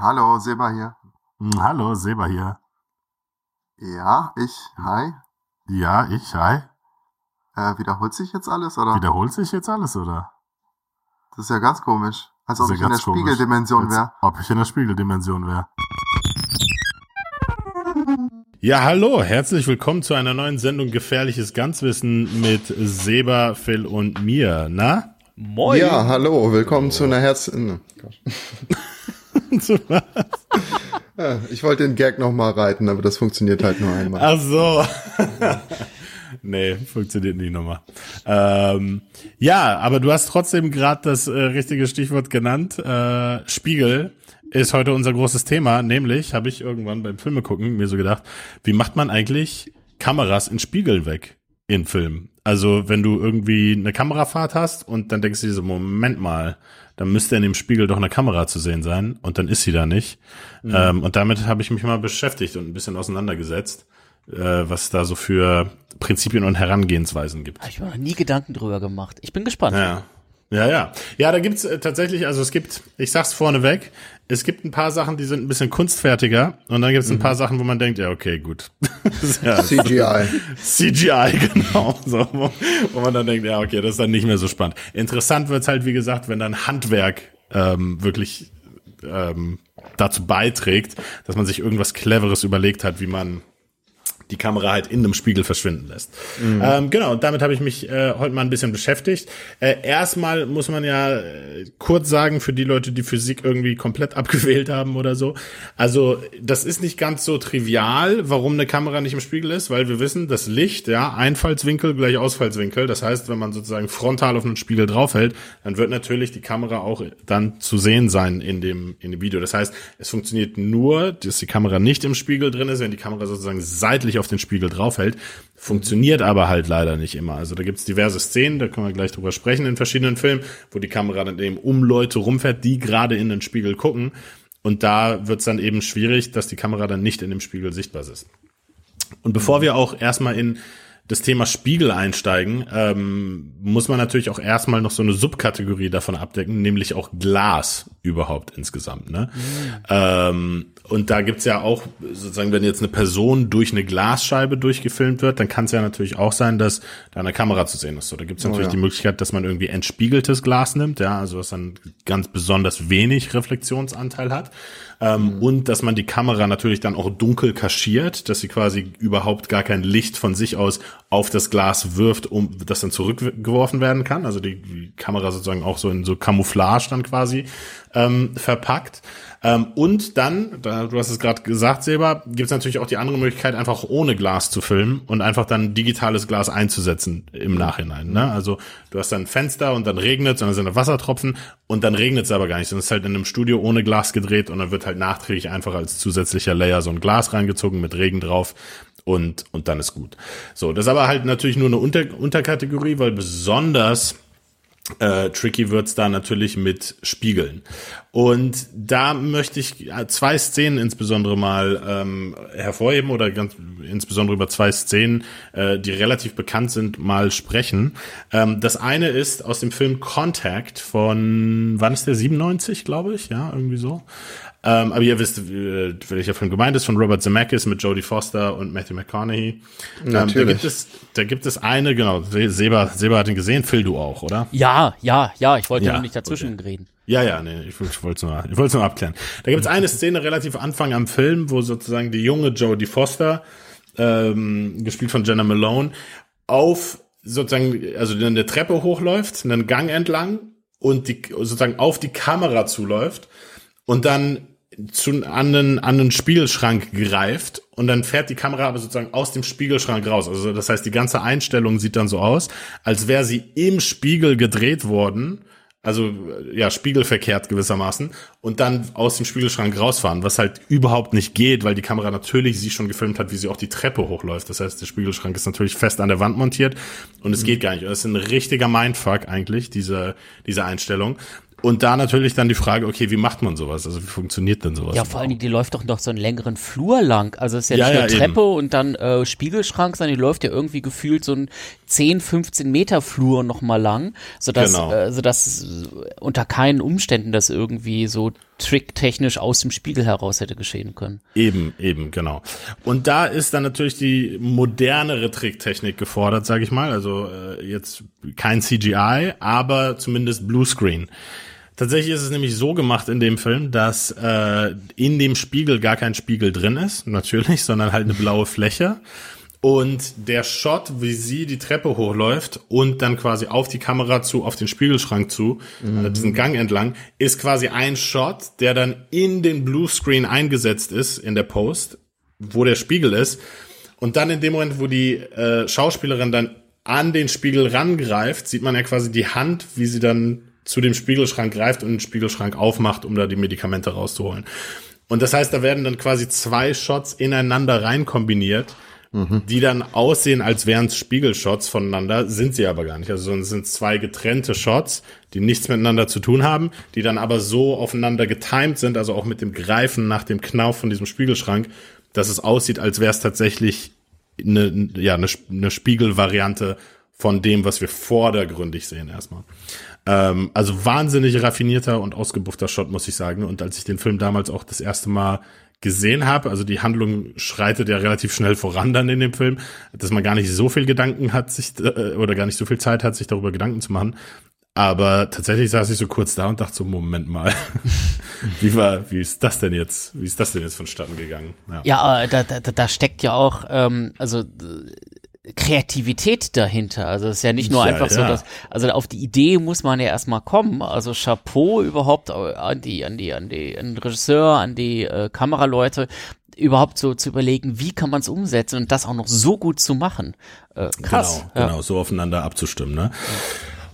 Hallo, Seba hier. Hm, Hallo, Seba hier. Ja, ich, hi. Ja, ich, hi. Äh, wiederholt sich jetzt alles, oder? Wiederholt sich jetzt alles, oder? Das ist ja ganz komisch. Als ob ich in der. Spiegeldimension Als wäre. Ob ich in der Spiegeldimension wäre. Ja, hallo, herzlich willkommen zu einer neuen Sendung Gefährliches Ganzwissen mit Seba, Phil und mir. Na? Moin. Ja, hallo, willkommen zu einer Herz... Gott. Ja, ich wollte den Gag nochmal reiten, aber das funktioniert halt nur einmal. Ach so. nee, funktioniert nicht nochmal. Ähm, ja, aber du hast trotzdem gerade das äh, richtige Stichwort genannt. Äh, Spiegel ist heute unser großes Thema, nämlich habe ich irgendwann beim Filme gucken mir so gedacht, wie macht man eigentlich Kameras in Spiegel weg in Filmen? Also wenn du irgendwie eine Kamerafahrt hast und dann denkst du dir so, Moment mal, dann müsste in dem Spiegel doch eine Kamera zu sehen sein und dann ist sie da nicht. Ähm, und damit habe ich mich mal beschäftigt und ein bisschen auseinandergesetzt, äh, was da so für Prinzipien und Herangehensweisen gibt. Hab ich mir noch nie Gedanken drüber gemacht. Ich bin gespannt. Ja. Ja, ja. Ja, da gibt's äh, tatsächlich, also es gibt, ich sag's vorneweg, es gibt ein paar Sachen, die sind ein bisschen kunstfertiger und dann gibt's ein paar Sachen, wo man denkt, ja, okay, gut. Ja, CGI. CGI, genau. So, wo, wo man dann denkt, ja, okay, das ist dann nicht mehr so spannend. Interessant wird's halt, wie gesagt, wenn dann Handwerk ähm, wirklich ähm, dazu beiträgt, dass man sich irgendwas Cleveres überlegt hat, wie man die Kamera halt in einem Spiegel verschwinden lässt. Ähm, genau, damit habe ich mich äh, heute mal ein bisschen beschäftigt. Äh, erstmal muss man ja äh, kurz sagen, für die Leute, die Physik irgendwie komplett abgewählt haben oder so. Also, das ist nicht ganz so trivial, warum eine Kamera nicht im Spiegel ist, weil wir wissen, das Licht, ja, Einfallswinkel gleich Ausfallswinkel. Das heißt, wenn man sozusagen frontal auf einen Spiegel draufhält, dann wird natürlich die Kamera auch dann zu sehen sein in dem, in dem Video. Das heißt, es funktioniert nur, dass die Kamera nicht im Spiegel drin ist, wenn die Kamera sozusagen seitlich auf den Spiegel draufhält. Funktioniert aber halt leider nicht immer. Also da gibt's diverse Szenen, da können wir gleich drüber sprechen in verschiedenen Filmen, wo die Kamera dann eben um Leute rumfährt, die gerade in den Spiegel gucken. Und da wird's dann eben schwierig, dass die Kamera dann nicht in dem Spiegel sichtbar ist. Und bevor wir auch erstmal in das Thema Spiegel einsteigen, ähm, muss man natürlich auch erstmal noch so eine Subkategorie davon abdecken, nämlich auch Glas überhaupt insgesamt. Ne? Ähm, und da gibt's ja auch, sozusagen, wenn jetzt eine Person durch eine Glasscheibe durchgefilmt wird, dann kann es ja natürlich auch sein, dass da eine Kamera zu sehen ist. So, da gibt's natürlich ja. die Möglichkeit, dass man irgendwie entspiegeltes Glas nimmt, ja, also was dann ganz besonders wenig Reflexionsanteil hat. Ähm, Und dass man die Kamera natürlich dann auch dunkel kaschiert, dass sie quasi überhaupt gar kein Licht von sich aus auf das Glas wirft, um das dann zurückgeworfen werden kann. Also die, die Kamera sozusagen auch so in so Camouflage dann quasi ähm, verpackt. Ähm, und dann, da, du hast es gerade gesagt, Seba, gibt es natürlich auch die andere Möglichkeit, einfach ohne Glas zu filmen und einfach dann digitales Glas einzusetzen im Nachhinein. Ne? Also du hast dann ein Fenster und dann regnet es und dann sind da Wassertropfen und dann regnet es aber gar nicht. sondern es ist halt in einem Studio ohne Glas gedreht und dann wird halt nachträglich einfach als zusätzlicher Layer so ein Glas reingezogen mit Regen drauf und, und dann ist gut. So, das ist aber halt natürlich nur eine Unter Unterkategorie, weil besonders äh, tricky wird's da natürlich mit Spiegeln. Und da möchte ich äh, zwei Szenen insbesondere mal ähm, hervorheben oder ganz insbesondere über zwei Szenen, äh, die relativ bekannt sind, mal sprechen. Ähm, das eine ist aus dem Film Contact von, wann ist der 97, glaube ich, ja, irgendwie so. Ähm, aber ihr wisst, äh, welcher Film gemeint ist, von Robert Zemeckis mit Jodie Foster und Matthew McConaughey. Ähm, da Natürlich. gibt es, da gibt es eine, genau, Seba, Seba hat ihn gesehen, Phil, du auch, oder? Ja, ja, ja, ich wollte Ja, ja, nur nicht dazwischen okay. reden. Ja, ja, nee, ich, ich wollte es nur, ich wollte nur abklären. Da gibt es eine Szene relativ Anfang am Film, wo sozusagen die junge Jodie Foster, ähm, gespielt von Jenna Malone, auf sozusagen, also eine Treppe hochläuft, einen Gang entlang und die sozusagen auf die Kamera zuläuft und dann zu, an, den, an den Spiegelschrank greift und dann fährt die Kamera aber sozusagen aus dem Spiegelschrank raus. Also das heißt, die ganze Einstellung sieht dann so aus, als wäre sie im Spiegel gedreht worden. Also ja, spiegelverkehrt gewissermaßen und dann aus dem Spiegelschrank rausfahren, was halt überhaupt nicht geht, weil die Kamera natürlich sie schon gefilmt hat, wie sie auch die Treppe hochläuft. Das heißt, der Spiegelschrank ist natürlich fest an der Wand montiert und es geht gar nicht. Das ist ein richtiger Mindfuck eigentlich, diese, diese Einstellung. Und da natürlich dann die Frage, okay, wie macht man sowas? Also wie funktioniert denn sowas? Ja, vor allen Dingen, die läuft doch noch so einen längeren Flur lang. Also es ist ja, Ja, nicht nur ja, Treppe eben. und dann äh, Spiegelschrank, sondern die läuft ja irgendwie gefühlt so ein 10, 15 Meter Flur noch mal lang, sodass, Genau. äh, sodass unter keinen Umständen das irgendwie so tricktechnisch aus dem Spiegel heraus hätte geschehen können. Eben, eben, genau. Und da ist dann natürlich die modernere Tricktechnik gefordert, sage ich mal. Also äh, jetzt kein CGI, aber zumindest Bluescreen. Tatsächlich ist es nämlich so gemacht in dem Film, dass äh, in dem Spiegel gar kein Spiegel drin ist, natürlich, sondern halt eine blaue Fläche. Und der Shot, wie sie die Treppe hochläuft und dann quasi auf die Kamera zu, auf den Spiegelschrank zu, mhm. äh, diesen Gang entlang, ist quasi ein Shot, der dann in den Bluescreen eingesetzt ist, in der Post, wo der Spiegel ist. Und dann in dem Moment, wo die äh, Schauspielerin dann an den Spiegel rangreift, sieht man ja quasi die Hand, wie sie dann zu dem Spiegelschrank greift und den Spiegelschrank aufmacht, um da die Medikamente rauszuholen. Und das heißt, da werden dann quasi zwei Shots ineinander rein kombiniert mhm. die dann aussehen, als wären es Spiegelshots voneinander, sind sie aber gar nicht. Also es sind zwei getrennte Shots, die nichts miteinander zu tun haben, die dann aber so aufeinander getimed sind, also auch mit dem Greifen nach dem Knauf von diesem Spiegelschrank, dass es aussieht, als wäre es tatsächlich eine, ja, eine, eine Spiegelvariante von dem, was wir vordergründig sehen erstmal. Ähm, also wahnsinnig raffinierter und ausgebuffter Shot, muss ich sagen. Und als ich den Film damals auch das erste Mal gesehen habe, also die Handlung schreitet ja relativ schnell voran dann in dem Film, dass man gar nicht so viel Gedanken hat, sich äh, oder gar nicht so viel Zeit hat, sich darüber Gedanken zu machen. Aber tatsächlich saß ich so kurz da und dachte so, Moment mal, wie war, wie ist das denn jetzt, wie ist das denn jetzt vonstatten gegangen? Ja, ja da, da, da steckt ja auch, ähm, also Kreativität dahinter. Also es ist ja nicht nur ja, einfach ja. so, dass, also auf die Idee muss man ja erstmal kommen. Also Chapeau überhaupt an die, an die, an die, an den Regisseur, an die äh, Kameraleute, überhaupt so zu überlegen, wie kann man es umsetzen und das auch noch so gut zu machen. Äh, krass. Genau, ja. genau, so aufeinander abzustimmen, ne?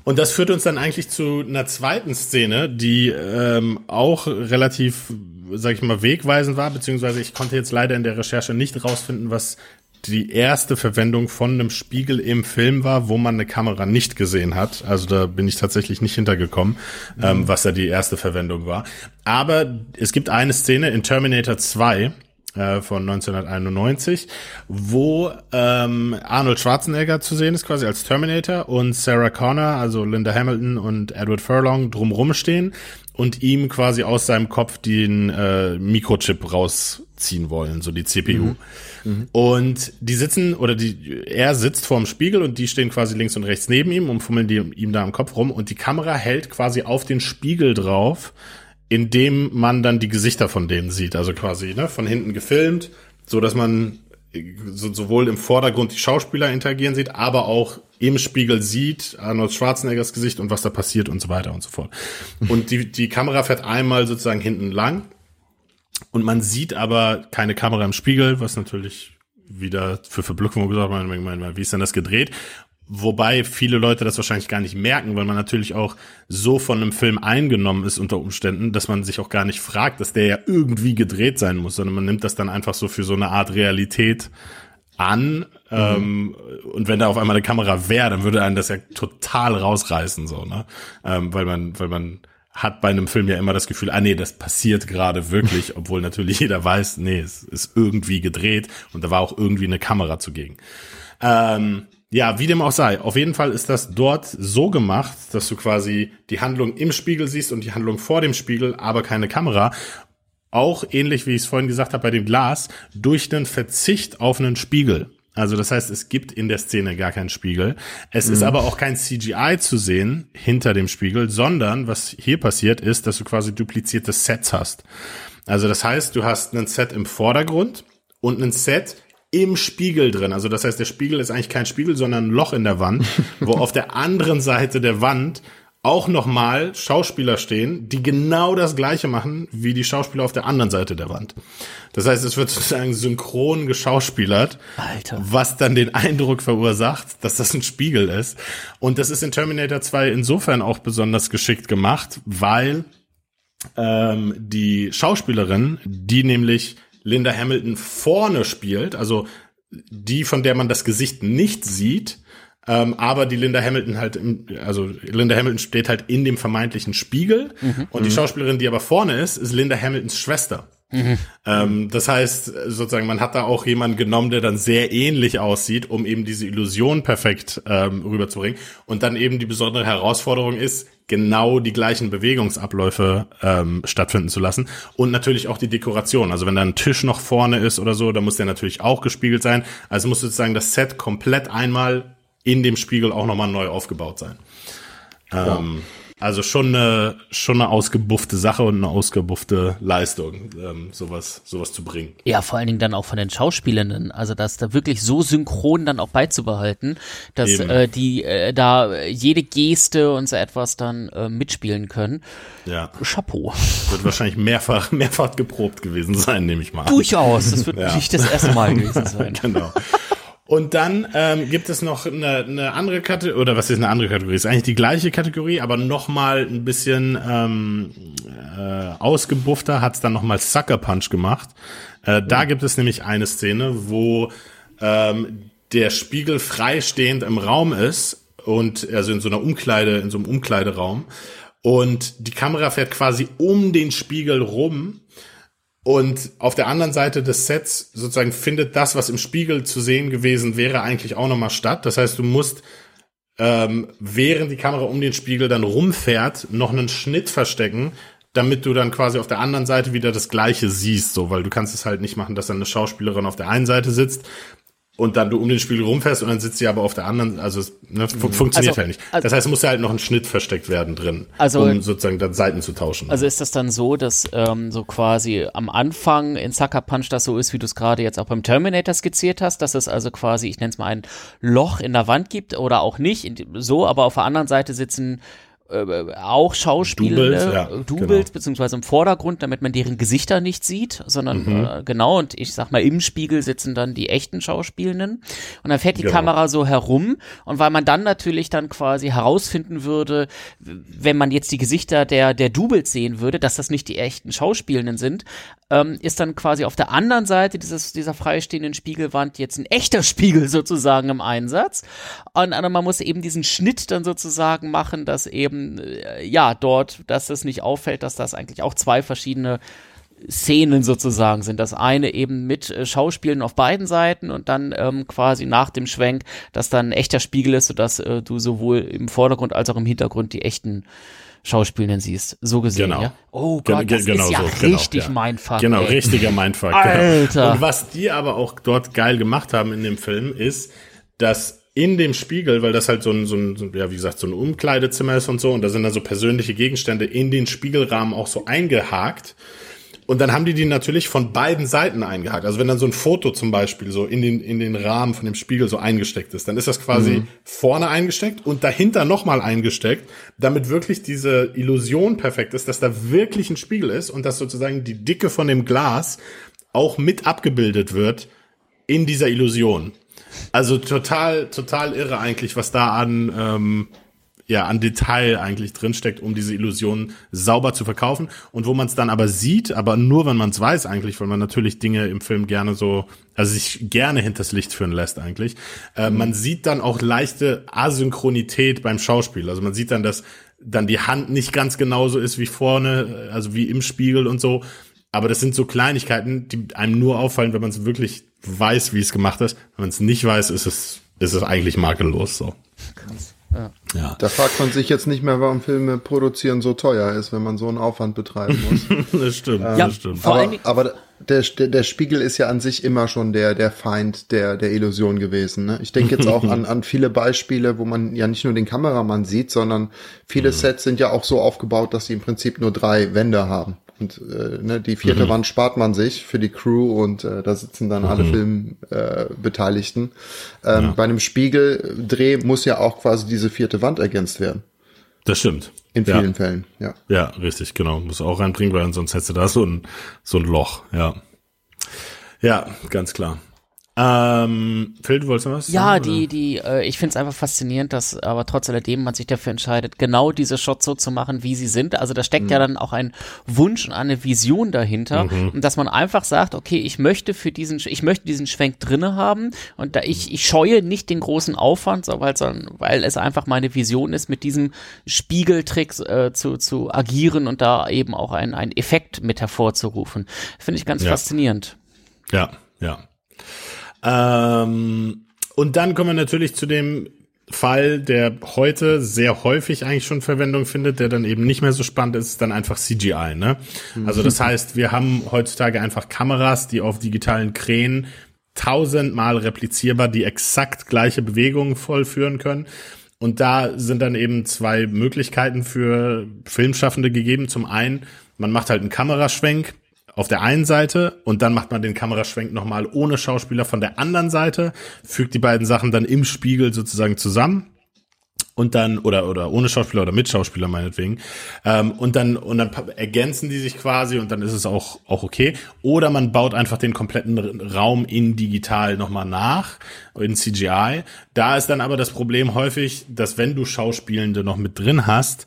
Und das führt uns dann eigentlich zu einer zweiten Szene, die ähm, auch relativ, sag ich mal, wegweisend war, beziehungsweise ich konnte jetzt leider in der Recherche nicht rausfinden, was die erste Verwendung von einem Spiegel im Film war, wo man eine Kamera nicht gesehen hat. Also da bin ich tatsächlich nicht hintergekommen, mhm. ähm, was da die erste Verwendung war. Aber es gibt eine Szene in Terminator 2, äh, von 1991, wo ähm, Arnold Schwarzenegger zu sehen ist, quasi als Terminator und Sarah Connor, also Linda Hamilton und Edward Furlong drumrum stehen und ihm quasi aus seinem Kopf den äh, Mikrochip rausziehen wollen, so die CPU. Mhm. Mhm. Und die sitzen, oder die, er sitzt vorm Spiegel und die stehen quasi links und rechts neben ihm und fummeln die ihm da am Kopf rum und die Kamera hält quasi auf den Spiegel drauf, indem man dann die Gesichter von denen sieht, also quasi ne, von hinten gefilmt, so dass man so, sowohl im Vordergrund die Schauspieler interagieren sieht, aber auch im Spiegel sieht Arnold Schwarzeneggers Gesicht und was da passiert und so weiter und so fort. Und die, die Kamera fährt einmal sozusagen hinten lang und man sieht aber keine Kamera im Spiegel, was natürlich wieder für Verblüffung gesagt, man, wie ist denn das gedreht? Wobei viele Leute das wahrscheinlich gar nicht merken, weil man natürlich auch so von einem Film eingenommen ist unter Umständen, dass man sich auch gar nicht fragt, dass der ja irgendwie gedreht sein muss, sondern man nimmt das dann einfach so für so eine Art Realität an. Mhm. Ähm, und wenn da auf einmal eine Kamera wäre, dann würde einen das ja total rausreißen, so, ne? Ähm, weil man, weil man hat bei einem Film ja immer das Gefühl, ah nee, das passiert gerade wirklich, obwohl natürlich jeder weiß, nee, es ist irgendwie gedreht und da war auch irgendwie eine Kamera zugegen. Ähm, ja, wie dem auch sei. Auf jeden Fall ist das dort so gemacht, dass du quasi die Handlung im Spiegel siehst und die Handlung vor dem Spiegel, aber keine Kamera. Auch ähnlich, wie ich es vorhin gesagt habe bei dem Glas, durch den Verzicht auf einen Spiegel. Also das heißt, es gibt in der Szene gar keinen Spiegel. Es mhm. ist aber auch kein CGI zu sehen hinter dem Spiegel, sondern was hier passiert ist, dass du quasi duplizierte Sets hast. Also das heißt, du hast einen Set im Vordergrund und einen Set im Spiegel drin. Also das heißt, der Spiegel ist eigentlich kein Spiegel, sondern ein Loch in der Wand, wo auf der anderen Seite der Wand auch nochmal Schauspieler stehen, die genau das gleiche machen wie die Schauspieler auf der anderen Seite der Wand. Das heißt, es wird sozusagen synchron geschauspielert, Alter. was dann den Eindruck verursacht, dass das ein Spiegel ist. Und das ist in Terminator 2 insofern auch besonders geschickt gemacht, weil ähm, die Schauspielerin, die nämlich Linda Hamilton vorne spielt, also die, von der man das Gesicht nicht sieht, ähm, aber die Linda Hamilton halt, im, also Linda Hamilton steht halt in dem vermeintlichen Spiegel mhm. und die mhm. Schauspielerin, die aber vorne ist, ist Linda Hamiltons Schwester. Mhm. Ähm, das heißt, sozusagen, man hat da auch jemanden genommen, der dann sehr ähnlich aussieht, um eben diese Illusion perfekt ähm, rüberzubringen. Und dann eben die besondere Herausforderung ist, genau die gleichen Bewegungsabläufe ähm, stattfinden zu lassen und natürlich auch die Dekoration. Also wenn da ein Tisch noch vorne ist oder so, dann muss der natürlich auch gespiegelt sein. Also muss sozusagen das Set komplett einmal in dem Spiegel auch nochmal neu aufgebaut sein. Ähm, also schon eine, schon eine ausgebuffte Sache und eine ausgebuffte Leistung, ähm, sowas, sowas zu bringen. Ja, vor allen Dingen dann auch von den Schauspielenden. Also das da wirklich so synchron dann auch beizubehalten, dass äh, die äh, da jede Geste und so etwas dann äh, mitspielen können. Ja. Chapeau. Wird wahrscheinlich mehrfach, mehrfach geprobt gewesen sein, nehme ich mal an. Durchaus. Das wird Ja. nicht das erste Mal gewesen sein. genau. Und dann ähm, gibt es noch eine, eine andere Kategorie, oder was ist eine andere Kategorie? Ist eigentlich die gleiche Kategorie, aber noch mal ein bisschen ähm, äh, ausgebuffter hat's dann noch mal Sucker Punch gemacht. Äh, da gibt es nämlich eine Szene, wo ähm, der Spiegel freistehend im Raum ist und also in so einer Umkleide, in so einem Umkleideraum und die Kamera fährt quasi um den Spiegel rum und auf der anderen Seite des Sets sozusagen findet das, was im Spiegel zu sehen gewesen wäre, eigentlich auch nochmal statt. Das heißt, du musst, ähm, während die Kamera um den Spiegel dann rumfährt, noch einen Schnitt verstecken, damit du dann quasi auf der anderen Seite wieder das Gleiche siehst, so, weil du kannst es halt nicht machen, dass dann eine Schauspielerin auf der einen Seite sitzt und dann du um den Spiegel rumfährst und dann sitzt sie aber auf der anderen, also es ne, fu funktioniert Also- halt nicht. also- Das heißt, es muss ja halt noch ein Schnitt versteckt werden drin, Also- um sozusagen dann Seiten zu tauschen. Also ist das dann so, dass ähm, so quasi am Anfang in Sucker Punch das so ist, wie du es gerade jetzt auch beim Terminator skizziert hast, dass es also quasi, ich nenne es mal ein Loch in der Wand gibt oder auch nicht, so, aber auf der anderen Seite sitzen äh, auch Schauspieler, Doubles, ja, Doubles, genau. beziehungsweise im Vordergrund, damit man deren Gesichter nicht sieht, sondern Mhm. äh, genau, und ich sag mal, im Spiegel sitzen dann die echten Schauspielenden. Und dann fährt die Genau. Kamera so herum und weil man dann natürlich dann quasi herausfinden würde, wenn man jetzt die Gesichter der, der Doubles sehen würde, dass das nicht die echten Schauspielenden sind, ähm, ist dann quasi auf der anderen Seite dieses, dieser freistehenden Spiegelwand jetzt ein echter Spiegel sozusagen im Einsatz. Und, und man muss eben diesen Schnitt dann sozusagen machen, dass eben, äh, ja, dort, dass es nicht auffällt, dass das eigentlich auch zwei verschiedene Szenen sozusagen sind. Das eine eben mit äh, Schauspielen auf beiden Seiten und dann ähm, quasi nach dem Schwenk, dass dann ein echter Spiegel ist, sodass äh, du sowohl im Vordergrund als auch im Hintergrund die echten Schauspielenden siehst. So gesehen, Genau. ja. Oh Gott, gen- das genau ist ja so, genau, richtig ja. Mindfuck. Genau, ey. richtiger Mindfuck. Alter. Genau. Und was die aber auch dort geil gemacht haben in dem Film ist, dass in dem Spiegel, weil das halt so ein, so ein, ja, wie gesagt, so ein Umkleidezimmer ist und so, und da sind dann so persönliche Gegenstände in den Spiegelrahmen auch so eingehakt. Und dann haben die die natürlich von beiden Seiten eingehakt. Also wenn dann so ein Foto zum Beispiel so in den, in den Rahmen von dem Spiegel so eingesteckt ist, dann ist das quasi vorne eingesteckt und dahinter nochmal eingesteckt, damit wirklich diese Illusion perfekt ist, dass da wirklich ein Spiegel ist und dass sozusagen die Dicke von dem Glas auch mit abgebildet wird in dieser Illusion. Also total, total irre eigentlich, was da an, ähm, ja, an Detail eigentlich drinsteckt, um diese Illusion sauber zu verkaufen. Und wo man es dann aber sieht, aber nur wenn man es weiß eigentlich, weil man natürlich Dinge im Film gerne so, also sich gerne hinters Licht führen lässt eigentlich. Äh, Man sieht dann auch leichte Asynchronität beim Schauspiel. Also man sieht dann, dass dann die Hand nicht ganz genauso ist wie vorne, also wie im Spiegel und so. Aber das sind so Kleinigkeiten, die einem nur auffallen, wenn man es wirklich weiß, wie es gemacht ist. Wenn man es nicht weiß, ist es, ist es eigentlich makellos so. Ja. Da fragt man sich jetzt nicht mehr, warum Filme produzieren so teuer ist, wenn man so einen Aufwand betreiben muss. Das stimmt, Ja, das stimmt. aber aber der, der, der Spiegel ist ja an sich immer schon der, der Feind der, der Illusion gewesen. Ne? Ich denke jetzt auch an, an viele Beispiele, wo man ja nicht nur den Kameramann sieht, sondern viele Sets sind ja auch so aufgebaut, dass sie im Prinzip nur drei Wände haben. Und äh, ne, die vierte Wand spart man sich für die Crew und äh, da sitzen dann alle Filmbeteiligten. Äh, Beteiligten. ähm, Bei einem Spiegeldreh muss ja auch quasi diese vierte Wand ergänzt werden. Das stimmt. In ja. vielen Fällen, ja. Ja, richtig, genau. Muss auch reinbringen, weil sonst hättest du da so ein, so ein Loch, ja. Ja, ganz klar. Ähm, Phil, du wolltest noch was? Ja, sagen, die, die, äh, ich finde es einfach faszinierend, dass aber trotz alledem man sich dafür entscheidet, genau diese Shots so zu machen, wie sie sind. Also da steckt Mhm. ja dann auch ein Wunsch und eine Vision dahinter. Und dass man einfach sagt, okay, ich möchte für diesen, ich möchte diesen Schwenk drinne haben und da ich, ich scheue nicht den großen Aufwand, sondern, weil es einfach meine Vision ist, mit diesem Spiegeltrick äh, zu, zu agieren und da eben auch einen, einen Effekt mit hervorzurufen. Finde ich ganz Ja. faszinierend. Ja, ja. Ähm, und dann kommen wir natürlich zu dem Fall, der heute sehr häufig eigentlich schon Verwendung findet, der dann eben nicht mehr so spannend ist, dann einfach CGI. Ne? Also das heißt, wir haben heutzutage einfach Kameras, die auf digitalen Krähen tausendmal replizierbar die exakt gleiche Bewegung vollführen können. Und da sind dann eben zwei Möglichkeiten für Filmschaffende gegeben. Zum einen, man macht halt einen Kameraschwenk auf der einen Seite und dann macht man den Kameraschwenk nochmal ohne Schauspieler von der anderen Seite, fügt die beiden Sachen dann im Spiegel sozusagen zusammen und dann oder oder ohne Schauspieler oder mit Schauspieler meinetwegen ähm, und dann und dann ergänzen die sich quasi und dann ist es auch auch okay. Oder man baut einfach den kompletten Raum in digital nochmal nach in CGI da ist dann aber das Problem häufig dass wenn du Schauspielende noch mit drin hast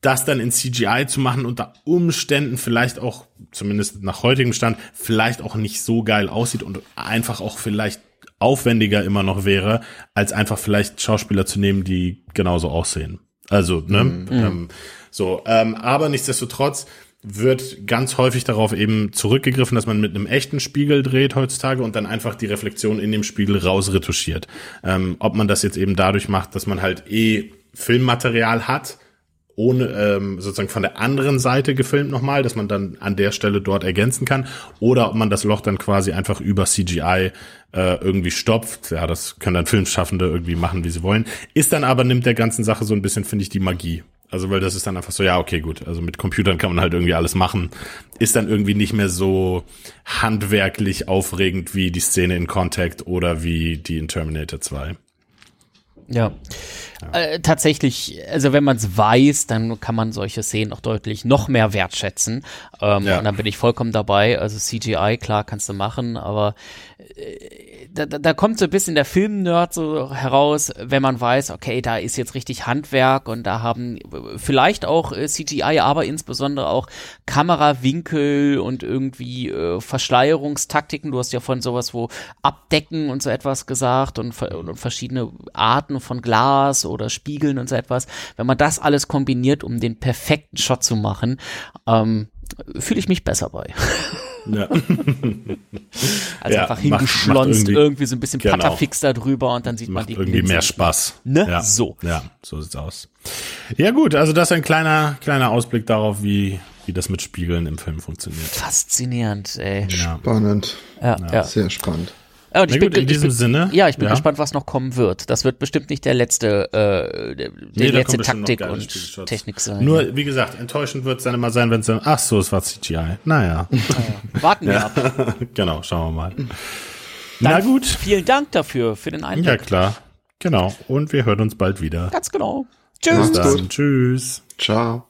das dann in CGI zu machen unter Umständen vielleicht auch, zumindest nach heutigem Stand, vielleicht auch nicht so geil aussieht und einfach auch vielleicht aufwendiger immer noch wäre, als einfach vielleicht Schauspieler zu nehmen, die genauso aussehen. Also, ne? Mhm. Ähm, so, ähm, aber nichtsdestotrotz wird ganz häufig darauf eben zurückgegriffen, dass man mit einem echten Spiegel dreht heutzutage und dann einfach die Reflexion in dem Spiegel rausretuschiert. Ähm, ob man das jetzt eben dadurch macht, dass man halt eh Filmmaterial hat, ohne ähm, sozusagen von der anderen Seite gefilmt nochmal, dass man dann an der Stelle dort ergänzen kann, oder ob man das Loch dann quasi einfach über CGI äh, irgendwie stopft. Ja, das können dann Filmschaffende irgendwie machen, wie sie wollen. Ist dann aber nimmt der ganzen Sache so ein bisschen, finde ich, die Magie. Also weil das ist dann einfach so, ja, okay, gut. Also mit Computern kann man halt irgendwie alles machen. Ist dann irgendwie nicht mehr so handwerklich aufregend wie die Szene in Contact oder wie die in Terminator 2. Ja. ja. Äh, tatsächlich, also wenn man es weiß, dann kann man solche Szenen auch deutlich noch mehr wertschätzen. Ähm, ja. Und dann bin ich vollkommen dabei. Also CGI, klar, kannst du machen, aber äh, da, da kommt so ein bisschen der Film-Nerd so heraus, wenn man weiß, okay, da ist jetzt richtig Handwerk und da haben vielleicht auch äh, CGI, aber insbesondere auch Kamerawinkel und irgendwie äh, Verschleierungstaktiken. Du hast ja von sowas, wo Abdecken und so etwas gesagt und, und verschiedene Arten von Glas oder Spiegeln und so etwas. Wenn man das alles kombiniert, um den perfekten Shot zu machen, ähm, fühle ich mich besser bei. Ja. also ja, einfach hingeschlonzt, irgendwie, irgendwie, so ein bisschen genau. Patterfix da drüber und dann sieht macht man die irgendwie Linsen. mehr Spaß. Ne? Ja. So. Ja, so sieht's aus. Ja gut, also das ist ein kleiner, kleiner Ausblick darauf, wie, wie das mit Spiegeln im Film funktioniert. Faszinierend, ey. Spannend. Ja, ja. Sehr spannend. Ja, und ich bin, in diesem bin, Sinne. Ja, ich bin ja. gespannt, was noch kommen wird. Das wird bestimmt nicht der letzte, äh, der, nee, letzte Taktik und Technik sein. Nur, wie gesagt, enttäuschend wird es dann immer sein, wenn es dann, ach so, es war CGI. Naja. naja. Warten wir ab. genau, schauen wir mal. Dann Na gut. Vielen Dank dafür, für den Einblick. Ja, klar. Genau. Und wir hören uns bald wieder. Ganz genau. Tschüss. Bis dann. Tschüss. Ciao.